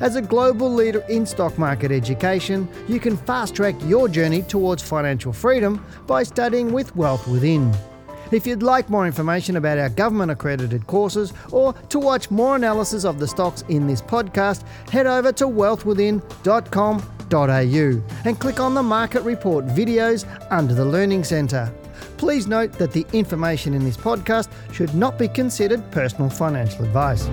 As a global leader in stock market education, you can fast track your journey towards financial freedom by studying with Wealth Within. If you'd like more information about our government accredited courses or to watch more analysis of the stocks in this podcast, head over to wealthwithin.com.au and click on the Market Report videos under the Learning Centre. Please note that the information in this podcast should not be considered personal financial advice.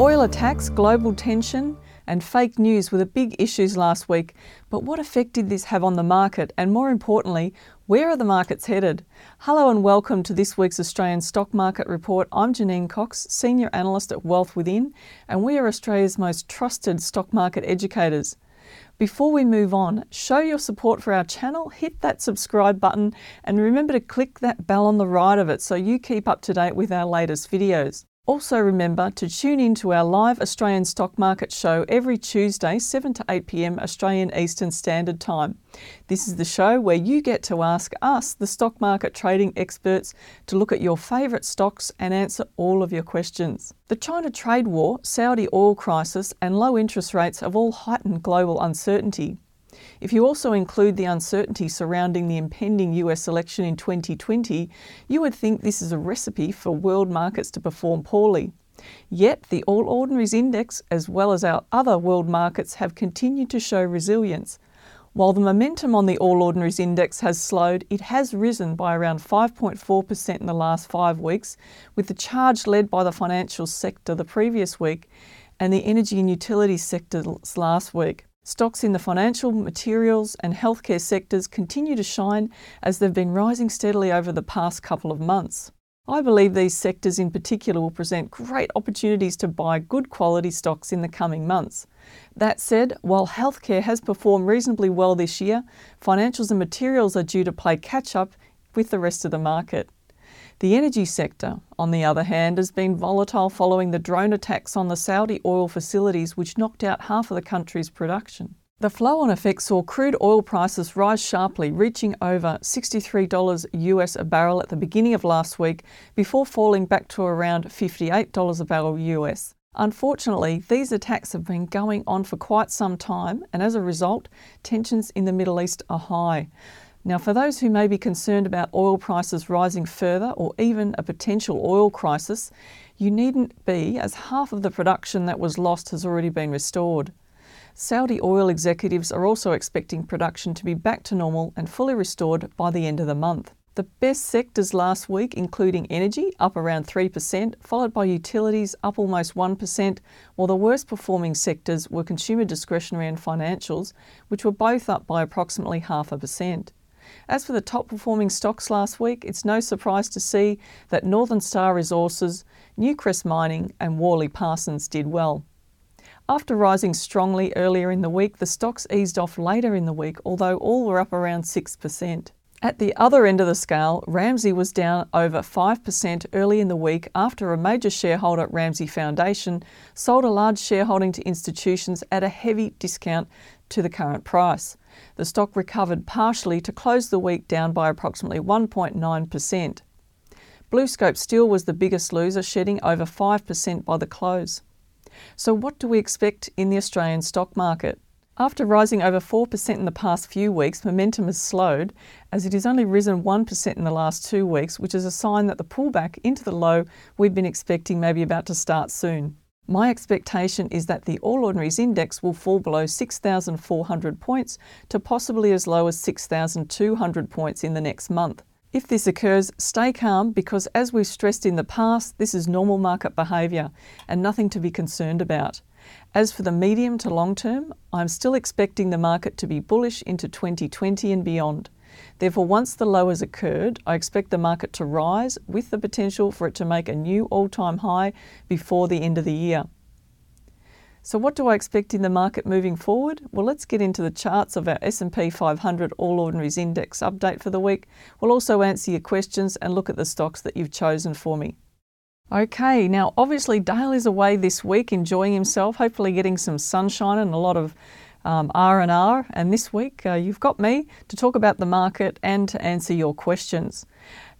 Oil attacks, global tension, and fake news were the big issues last week. But what effect did this have on the market? And more importantly, where are the markets headed? Hello and welcome to this week's Australian Stock Market Report. I'm Janine Cox, Senior Analyst at Wealth Within, and we are Australia's most trusted stock market educators. Before we move on, show your support for our channel, hit that subscribe button, and remember to click that bell on the right of it so you keep up to date with our latest videos. Also, remember to tune in to our live Australian stock market show every Tuesday, 7 to 8 pm Australian Eastern Standard Time. This is the show where you get to ask us, the stock market trading experts, to look at your favourite stocks and answer all of your questions. The China trade war, Saudi oil crisis, and low interest rates have all heightened global uncertainty. If you also include the uncertainty surrounding the impending US election in 2020, you would think this is a recipe for world markets to perform poorly. Yet the All Ordinaries Index, as well as our other world markets, have continued to show resilience. While the momentum on the All Ordinaries Index has slowed, it has risen by around 5.4% in the last five weeks, with the charge led by the financial sector the previous week and the energy and utilities sectors last week. Stocks in the financial, materials, and healthcare sectors continue to shine as they've been rising steadily over the past couple of months. I believe these sectors in particular will present great opportunities to buy good quality stocks in the coming months. That said, while healthcare has performed reasonably well this year, financials and materials are due to play catch up with the rest of the market. The energy sector, on the other hand, has been volatile following the drone attacks on the Saudi oil facilities, which knocked out half of the country's production. The flow on effect saw crude oil prices rise sharply, reaching over $63 US a barrel at the beginning of last week before falling back to around $58 a barrel US. Unfortunately, these attacks have been going on for quite some time, and as a result, tensions in the Middle East are high. Now, for those who may be concerned about oil prices rising further or even a potential oil crisis, you needn't be, as half of the production that was lost has already been restored. Saudi oil executives are also expecting production to be back to normal and fully restored by the end of the month. The best sectors last week, including energy, up around 3%, followed by utilities, up almost 1%, while the worst performing sectors were consumer discretionary and financials, which were both up by approximately half a percent. As for the top performing stocks last week, it's no surprise to see that Northern Star Resources, Newcrest Mining, and Worley Parsons did well. After rising strongly earlier in the week, the stocks eased off later in the week, although all were up around 6%. At the other end of the scale, Ramsay was down over 5% early in the week after a major shareholder, Ramsay Foundation, sold a large shareholding to institutions at a heavy discount to the current price. The stock recovered partially to close the week down by approximately 1.9%. BlueScope Steel was the biggest loser, shedding over 5% by the close. So, what do we expect in the Australian stock market? After rising over 4% in the past few weeks, momentum has slowed as it has only risen 1% in the last two weeks, which is a sign that the pullback into the low we've been expecting may be about to start soon. My expectation is that the All Ordinaries Index will fall below 6,400 points to possibly as low as 6,200 points in the next month. If this occurs, stay calm because, as we've stressed in the past, this is normal market behaviour and nothing to be concerned about. As for the medium to long term, I'm still expecting the market to be bullish into 2020 and beyond. Therefore, once the low has occurred, I expect the market to rise with the potential for it to make a new all time high before the end of the year. So what do I expect in the market moving forward? Well, let's get into the charts of our S&P 500 All Ordinaries Index update for the week. We'll also answer your questions and look at the stocks that you've chosen for me. Okay, now obviously Dale is away this week enjoying himself, hopefully getting some sunshine and a lot of um, R&R. And this week uh, you've got me to talk about the market and to answer your questions.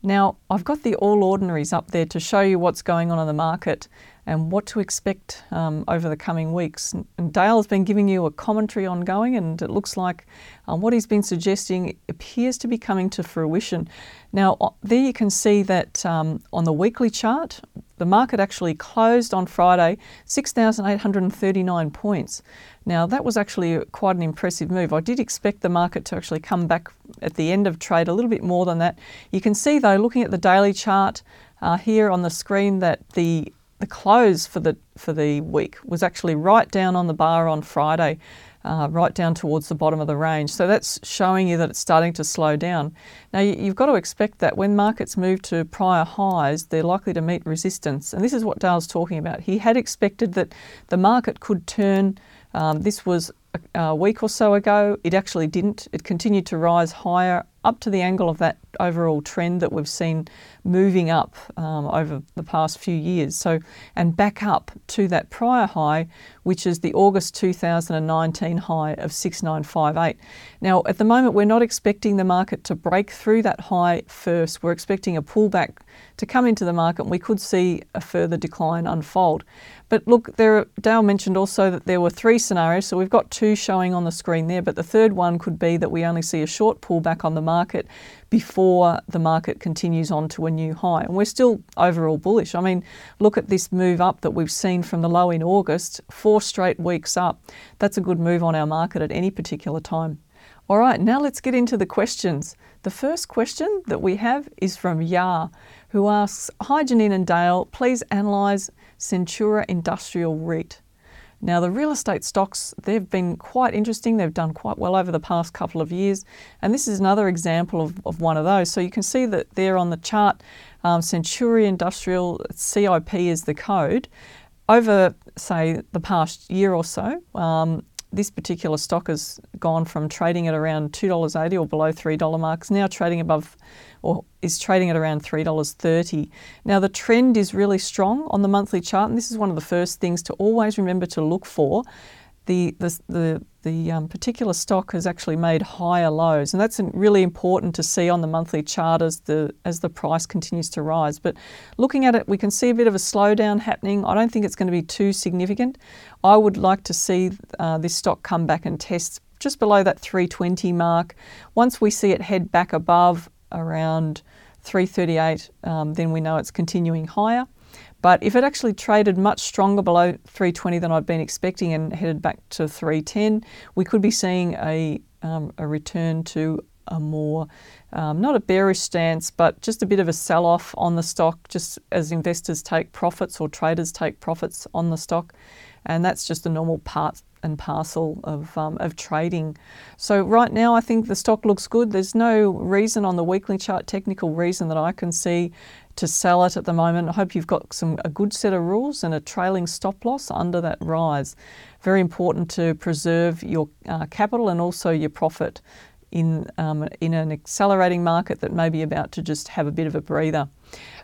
Now, I've got the All Ordinaries up there to show you what's going on in the market and what to expect um, over the coming weeks. And Dale's been giving you a commentary ongoing, and it looks like um, what he's been suggesting appears to be coming to fruition. Now, there you can see that um, on the weekly chart, the market actually closed on Friday 6,839 points. Now, that was actually quite an impressive move. I did expect the market to actually come back at the end of trade a little bit more than that. You can see, though, looking at the daily chart uh, here on the screen, that the the close for the for the week was actually right down on the bar on Friday, uh, right down towards the bottom of the range. So that's showing you that it's starting to slow down. Now you, have got to expect that when markets move to prior highs, they're likely to meet resistance, and this is what Dale's talking about. He had expected that the market could turn. Um, this was a, a week or so ago. It actually didn't. It continued to rise higher up to the angle of that overall trend that we've seen moving up um, over the past few years. So, and back up to that prior high, which is the August 2019 high of 6958. Now, at the moment, we're not expecting the market to break through that high first. We're expecting a pullback to come into the market. And we could see a further decline unfold. But look, there, Dale mentioned also that there were three scenarios. So we've got two showing on the screen there, but the third one could be that we only see a short pullback on the market before the market continues on to a new high. And we're still overall bullish. I mean, look at this move up that we've seen from the low in August, four straight weeks up. That's a good move on our market at any particular time. All right, now let's get into the questions. The first question that we have is from Yar, who asks Hi Janine and Dale, please analyse Centuria Industrial REIT. Now, the real estate stocks, they've been quite interesting. They've done quite well over the past couple of years. And this is another example of, of one of those. So you can see that there on the chart, um, Centuria Industrial CIP is the code. Over, say, the past year or so, um, this particular stock has gone from trading at around $2.80 or below $3 marks, now trading above or is trading at around $3.30. Now, the trend is really strong on the monthly chart, and this is one of the first things to always remember to look for. The, the, the, the um, particular stock has actually made higher lows, and that's really important to see on the monthly chart as the, as the price continues to rise. But looking at it, we can see a bit of a slowdown happening. I don't think it's going to be too significant. I would like to see uh, this stock come back and test just below that 320 mark. Once we see it head back above around 338, um, then we know it's continuing higher. But if it actually traded much stronger below 320 than I'd been expecting and headed back to 310, we could be seeing a, um, a return to a more, um, not a bearish stance, but just a bit of a sell off on the stock, just as investors take profits or traders take profits on the stock. And that's just a normal part and parcel of, um, of trading. So right now, I think the stock looks good. There's no reason on the weekly chart, technical reason that I can see to sell it at the moment. I hope you've got some a good set of rules and a trailing stop loss under that rise. Very important to preserve your uh, capital and also your profit in um, in an accelerating market that may be about to just have a bit of a breather.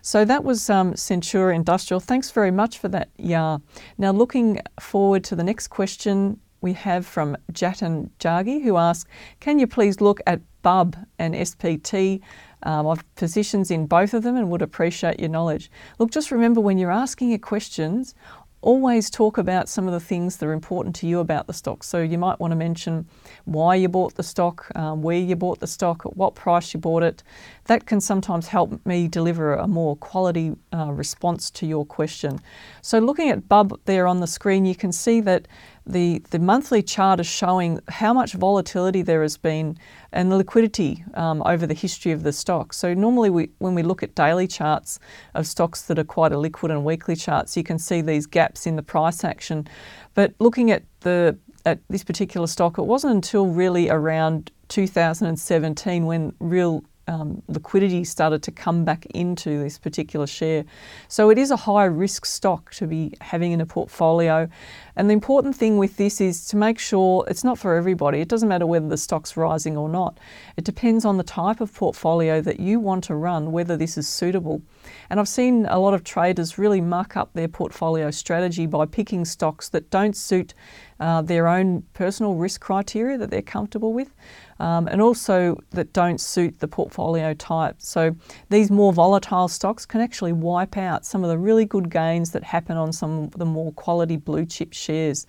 So that was um, Centuria Industrial. Thanks very much for that, Yeah. Now, looking forward to the next question we have from Jatin Jagi, who asks, Can you please look at BUB and SPT? Um, I've positions in both of them and would appreciate your knowledge. Look, just remember when you're asking your questions, always talk about some of the things that are important to you about the stock. So you might want to mention why you bought the stock, um, where you bought the stock, at what price you bought it. That can sometimes help me deliver a more quality uh, response to your question. So looking at BUB there on the screen, you can see that the, the monthly chart is showing how much volatility there has been and the liquidity um, over the history of the stock. So normally we, when we look at daily charts of stocks that are quite illiquid and weekly charts, you can see these gaps in the price action. But looking at the at this particular stock, it wasn't until really around 2017 when real um, liquidity started to come back into this particular share. So it is a high risk stock to be having in a portfolio. And the important thing with this is to make sure it's not for everybody. It doesn't matter whether the stock's rising or not. It depends on the type of portfolio that you want to run, whether this is suitable. And I've seen a lot of traders really muck up their portfolio strategy by picking stocks that don't suit uh, their own personal risk criteria that they're comfortable with um, and also that don't suit the portfolio type. So these more volatile stocks can actually wipe out some of the really good gains that happen on some of the more quality blue chip shares.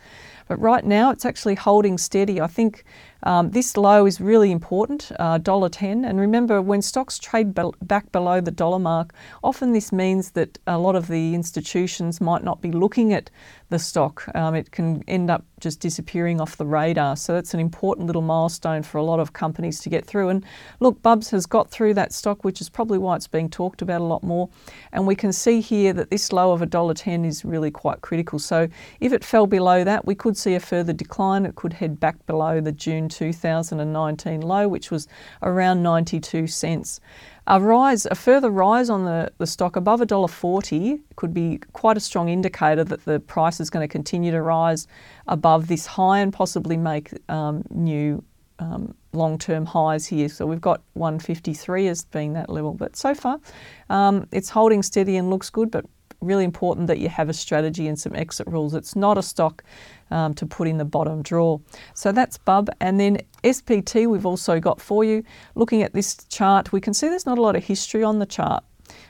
But right now it's actually holding steady. I think um, this low is really important, uh, $1.10. And remember, when stocks trade be- back below the dollar mark, often this means that a lot of the institutions might not be looking at the stock. Um, it can end up just disappearing off the radar. So that's an important little milestone for a lot of companies to get through. And look, Bubs has got through that stock, which is probably why it's being talked about a lot more. And we can see here that this low of $1.10 is really quite critical. So if it fell below that, we could see a further decline. It could head back below the June 2019 low, which was around 92 cents. A rise, a further rise on the, the stock above $1.40 could be quite a strong indicator that the price is going to continue to rise above this high and possibly make um, new um, long-term highs here. So we've got 153 as being that level, but so far um, it's holding steady and looks good. But really important that you have a strategy and some exit rules. It's not a stock um, to put in the bottom drawer. So that's Bub. And then SPT we've also got for you. Looking at this chart, we can see there's not a lot of history on the chart.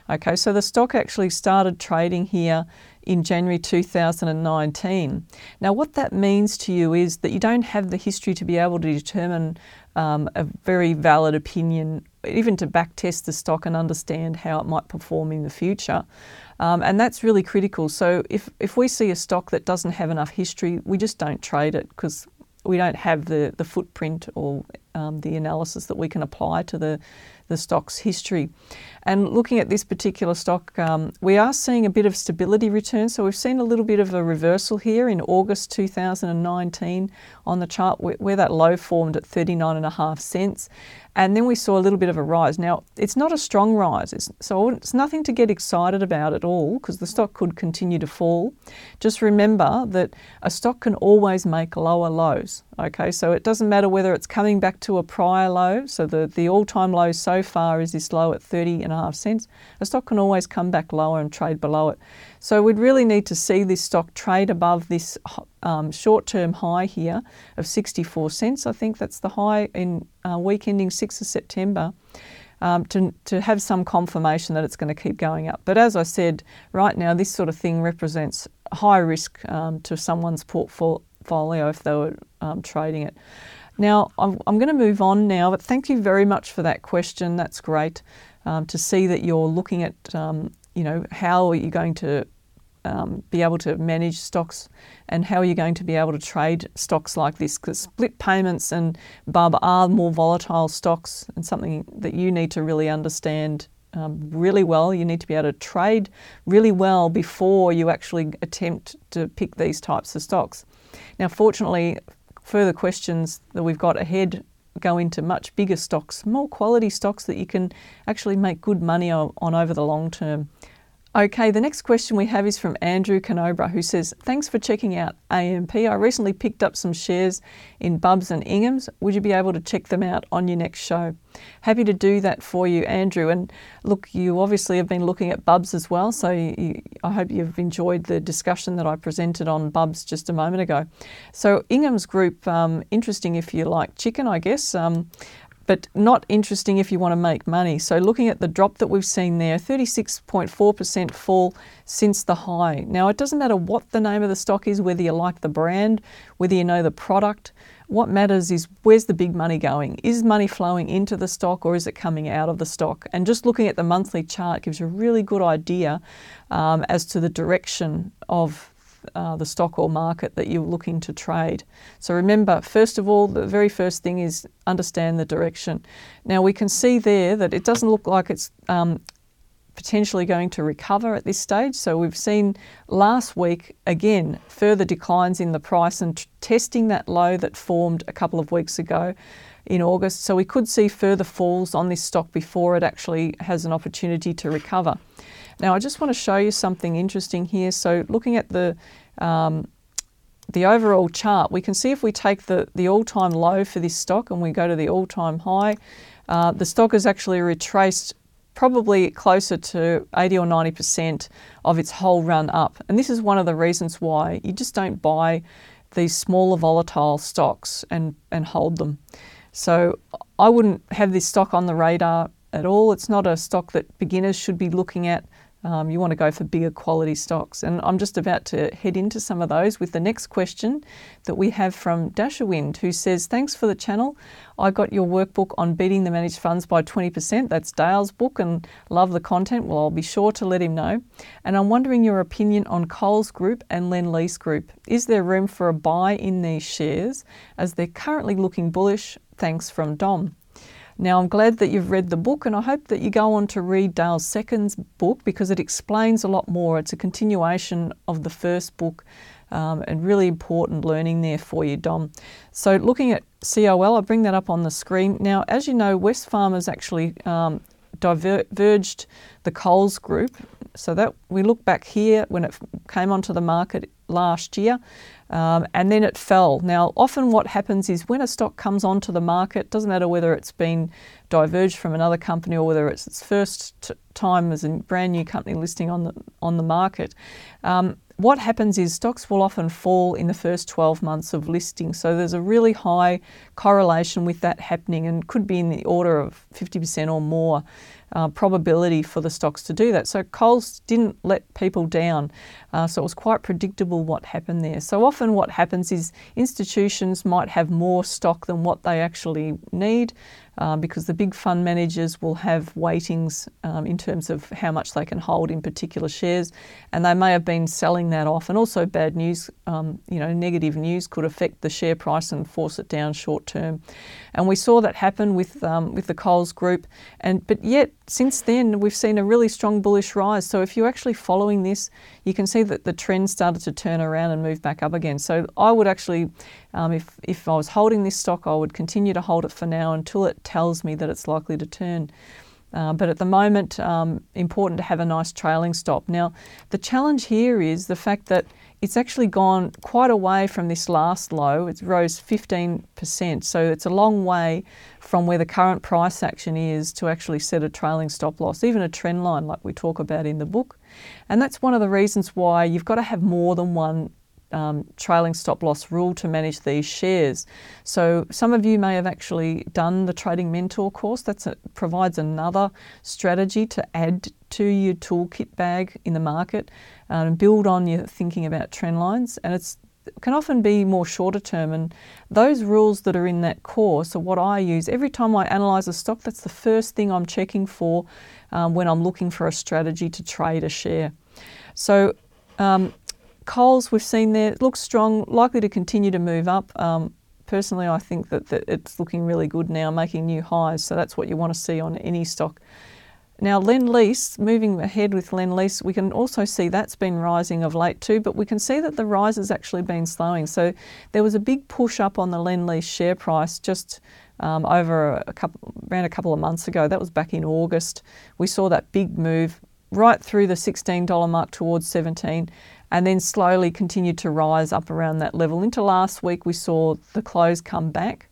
Okay, so the stock actually started trading here in January 2019. Now, what that means to you is that you don't have the history to be able to determine um, a very valid opinion, even to back test the stock and understand how it might perform in the future. Um, and that's really critical. So if, if we see a stock that doesn't have enough history, we just don't trade it because we don't have the, the footprint or um, the analysis that we can apply to the, the stock's history. And looking at this particular stock, um, we are seeing a bit of stability return. So we've seen a little bit of a reversal here in August 2019 on the chart where, that low formed at 39.5 cents. And then we saw a little bit of a rise. Now, it's not a strong rise, it's, so it's nothing to get excited about at all because the stock could continue to fall. Just remember that a stock can always make lower lows. Okay, so it doesn't matter whether it's coming back to a prior low. So the, the all time low so far is this low at 30 and a half cents. A stock can always come back lower and trade below it. So we'd really need to see this stock trade above this um, short term high here of 64 cents. I think that's the high in uh, week ending 6th of September. Um, to, to have some confirmation that it's going to keep going up. But as I said, right now, this sort of thing represents high risk um, to someone's portfolio if they were um, trading it. Now, I'm, I'm, going to move on now, but thank you very much for that question. That's great um, to see that you're looking at, um, you know, how are you going to um, be able to manage stocks and how are you going to be able to trade stocks like this? Because split payments and BUB are more volatile stocks and something that you need to really understand um, really well. You need to be able to trade really well before you actually attempt to pick these types of stocks. Now, fortunately, further questions that we've got ahead go into much bigger stocks, more quality stocks that you can actually make good money on, over the long term. Okay, the next question we have is from Andrew Canobra, who says, Thanks for checking out AMP. I recently picked up some shares in Bubs and Inghams. Would you be able to check them out on your next show? Happy to do that for you, Andrew. And look, you obviously have been looking at Bubs as well, so you, I hope you've enjoyed the discussion that I presented on Bubs just a moment ago. So, Inghams Group, um, interesting if you like chicken, I guess. Um, but not interesting if you want to make money. So, looking at the drop that we've seen there 36.4% fall since the high. Now, it doesn't matter what the name of the stock is, whether you like the brand, whether you know the product. What matters is where's the big money going? Is money flowing into the stock or is it coming out of the stock? And just looking at the monthly chart gives you a really good idea um, as to the direction of uh, the stock or market that you're looking to trade. So remember, first of all, the very first thing is understand the direction. Now we can see there that it doesn't look like it's um, potentially going to recover at this stage. So we've seen last week again further declines in the price and testing that low that formed a couple of weeks ago in August. So we could see further falls on this stock before it actually has an opportunity to recover. Now, I just want to show you something interesting here. So, looking at the um, the overall chart, we can see if we take the, the all-time low for this stock and we go to the all-time high, uh, the stock has actually retraced probably closer to 80 or 90% of its whole run up. And this is one of the reasons why you just don't buy these smaller volatile stocks and, and hold them. So I wouldn't have this stock on the radar at all. It's not a stock that beginners should be looking at. Um, you want to go for bigger quality stocks. And I'm just about to head into some of those with the next question that we have from Dasher Wind, who says, Thanks for the channel. I got your workbook on beating the managed funds by 20%. That's Dale's book and love the content. Well, I'll be sure to let him know. And I'm wondering your opinion on Coles Group and Lendlease Group. Is there room for a buy in these shares as they're currently looking bullish? Thanks from Dom. Now, I'm glad that you've read the book, and I hope that you go on to read Dale Second's book because it explains a lot more. It's a continuation of the first book um, and really important learning there for you, Dom. So, looking at COL, I'll bring that up on the screen. Now, as you know, Wesfarmers actually um, diverged the Coles group. So that we look back here when it came onto the market last year, um, and then it fell. Now, often what happens is when a stock comes onto the market, doesn't matter whether it's been diverged from another company or whether it's its first time as a brand new company listing on the on the market. Um, what happens is stocks will often fall in the first 12 months of listing. So there's a really high correlation with that happening and could be in the order of 50% or more uh, probability for the stocks to do that. So Coles didn't let people down. Uh, so it was quite predictable what happened there. So often what happens is institutions might have more stock than what they actually need um, because the big fund managers will have weightings um, in terms of how much they can hold in particular shares, and they may have been selling that off. And also, bad news, um, you know, negative news could affect the share price and force it down short term. And we saw that happen with um, with the Coles Group, and but yet since then we've seen a really strong bullish rise. So if you're actually following this, you can see that the trend started to turn around and move back up again. So I would actually um, if, if I was holding this stock, I would continue to hold it for now until it tells me that it's likely to turn. Uh, but at the moment, um, important to have a nice trailing stop. Now, the challenge here is the fact that it's actually gone quite away from this last low. It rose 15%. So it's a long way from where the current price action is to actually set a trailing stop loss, even a trend line like we talk about in the book. And that's one of the reasons why you've got to have more than one um, trailing stop loss rule to manage these shares. So some of you may have actually done the Trading Mentor course. That provides another strategy to add to your toolkit bag in the market uh, and build on your thinking about trend lines. And it's can often be more shorter term. And those rules that are in that course are what I use every time I analyze a stock. That's the first thing I'm checking for um, when I'm looking for a strategy to trade a share. So um, Coles, we've seen there, looks strong, likely to continue to move up. Um, personally, I think that, that it's looking really good now, making new highs. So that's what you want to see on any stock. Now, Lendlease, moving ahead with Lendlease, we can also see that's been rising of late too, but we can see that the rise has actually been slowing. So there was a big push up on the Lendlease share price just um, over a couple, around a couple of months ago. That was back in August. We saw that big move right through the $16 mark towards 17 and then slowly continued to rise up around that level. Into last week, we saw the close come back.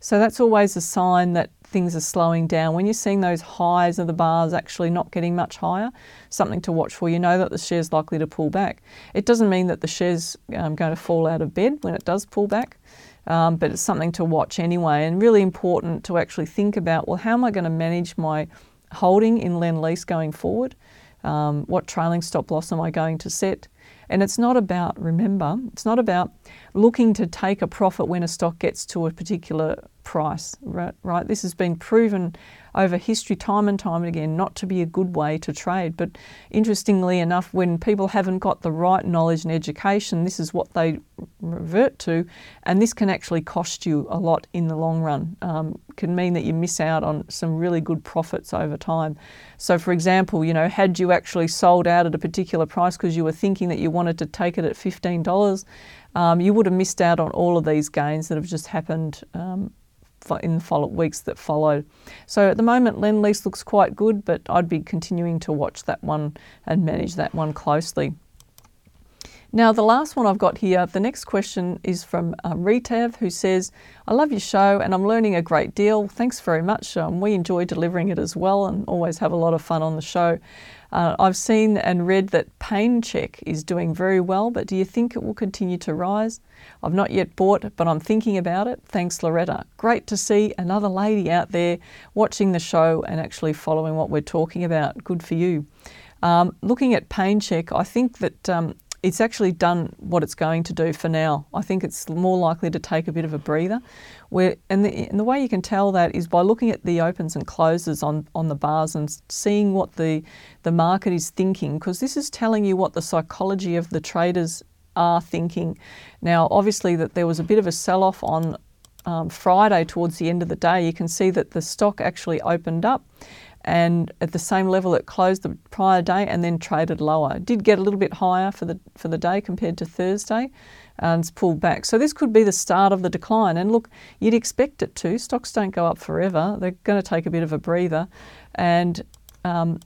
So that's always a sign that things are slowing down. When you're seeing those highs of the bars actually not getting much higher, something to watch for. You know that the share's likely to pull back. It doesn't mean that the share's um, going to fall out of bed when it does pull back. Um, but it's something to watch anyway, and really important to actually think about well, how am I going to manage my holding in Lendlease going forward? Um, what trailing stop loss am I going to set? And it's not about, remember, it's not about looking to take a profit when a stock gets to a particular price, right? right? This has been proven over history, time and time again, not to be a good way to trade. But interestingly enough, when people haven't got the right knowledge and education, this is what they revert to, and this can actually cost you a lot in the long run. Um, can mean that you miss out on some really good profits over time. So, for example, you know, had you actually sold out at a particular price because you were thinking that you wanted to take it at fifteen dollars, um, you would have missed out on all of these gains that have just happened. Um, in the follow weeks that follow. So at the moment, Lendlease looks quite good, but I'd be continuing to watch that one and manage that one closely. Now, the last one I've got here, the next question is from uh, Retav, who says, I love your show and I'm learning a great deal. Thanks very much. Um, we enjoy delivering it as well and always have a lot of fun on the show. Uh, I've seen and read that PainChek is doing very well, but do you think it will continue to rise? I've not yet bought, but I'm thinking about it. Thanks, Loretta. Great to see another lady out there watching the show and actually following what we're talking about. Good for you. Um, looking at PainChek, I think that um, it's actually done what it's going to do for now. I think it's more likely to take a bit of a breather. Where, and, the, and the way you can tell that is by looking at the opens and closes on, on the bars and seeing what the, the market is thinking, because this is telling you what the psychology of the traders are thinking. Now, obviously, that there was a bit of a sell off on um, Friday towards the end of the day. You can see that the stock actually opened up and at the same level it closed the prior day and then traded lower. Did get a little bit higher for the for the day compared to Thursday and it's pulled back. So this could be the start of the decline. And look, you'd expect it to. Stocks don't go up forever. They're going to take a bit of a breather. And um,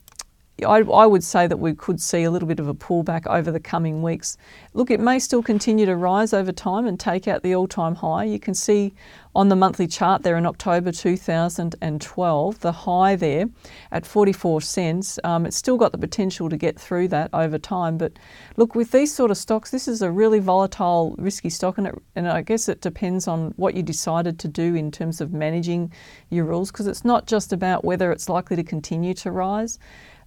I, I, would say that we could see a little bit of a pullback over the coming weeks. Look, it may still continue to rise over time and take out the all time high. You can see on the monthly chart there in October 2012, the high there at 44 cents. Um, it's still got the potential to get through that over time. But look, with these sort of stocks, this is a really volatile, risky stock, and, it, and I guess it depends on what you decided to do in terms of managing your rules because it's not just about whether it's likely to continue to rise.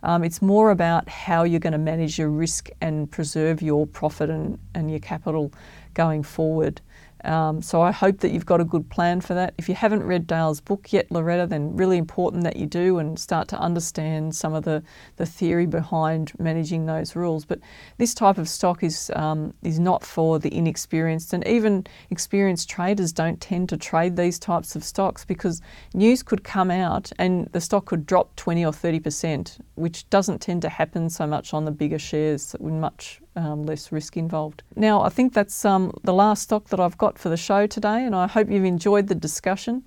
Um, it's more about how you're going to manage your risk and preserve your profit and, and your capital going forward. Um, so I hope that you've got a good plan for that. If you haven't read Dale's book yet, Loretta, then really important that you do and start to understand some of the, the theory behind managing those rules. But this type of stock is um, is not for the inexperienced, and even experienced traders don't tend to trade these types of stocks because news could come out and the stock could drop 20 or 30 percent, which doesn't tend to happen so much on the bigger shares much um, less risk involved. Now, I think that's um, the last stock that I've got for the show today, and I hope you've enjoyed the discussion.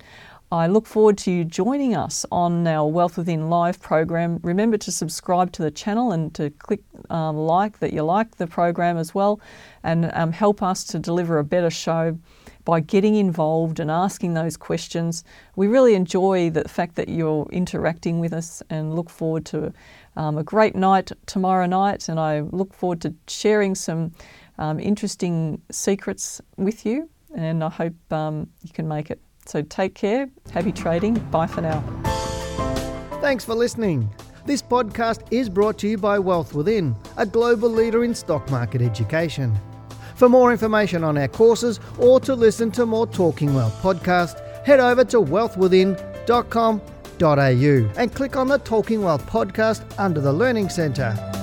I look forward to you joining us on our Wealth Within Live program. Remember to subscribe to the channel and to click um, like that you like the program as well, and um, help us to deliver a better show by getting involved and asking those questions. We really enjoy the fact that you're interacting with us and look forward to um, a great night tomorrow night. And I look forward to sharing some um, interesting secrets with you. And I hope um, you can make it. So take care. Happy trading. Bye for now. Thanks for listening. This podcast is brought to you by Wealth Within, a global leader in stock market education. For more information on our courses or to listen to more Talking Wealth podcasts, head over to wealthwithin.com.au and click on the Talking Wealth podcast under the Learning Centre.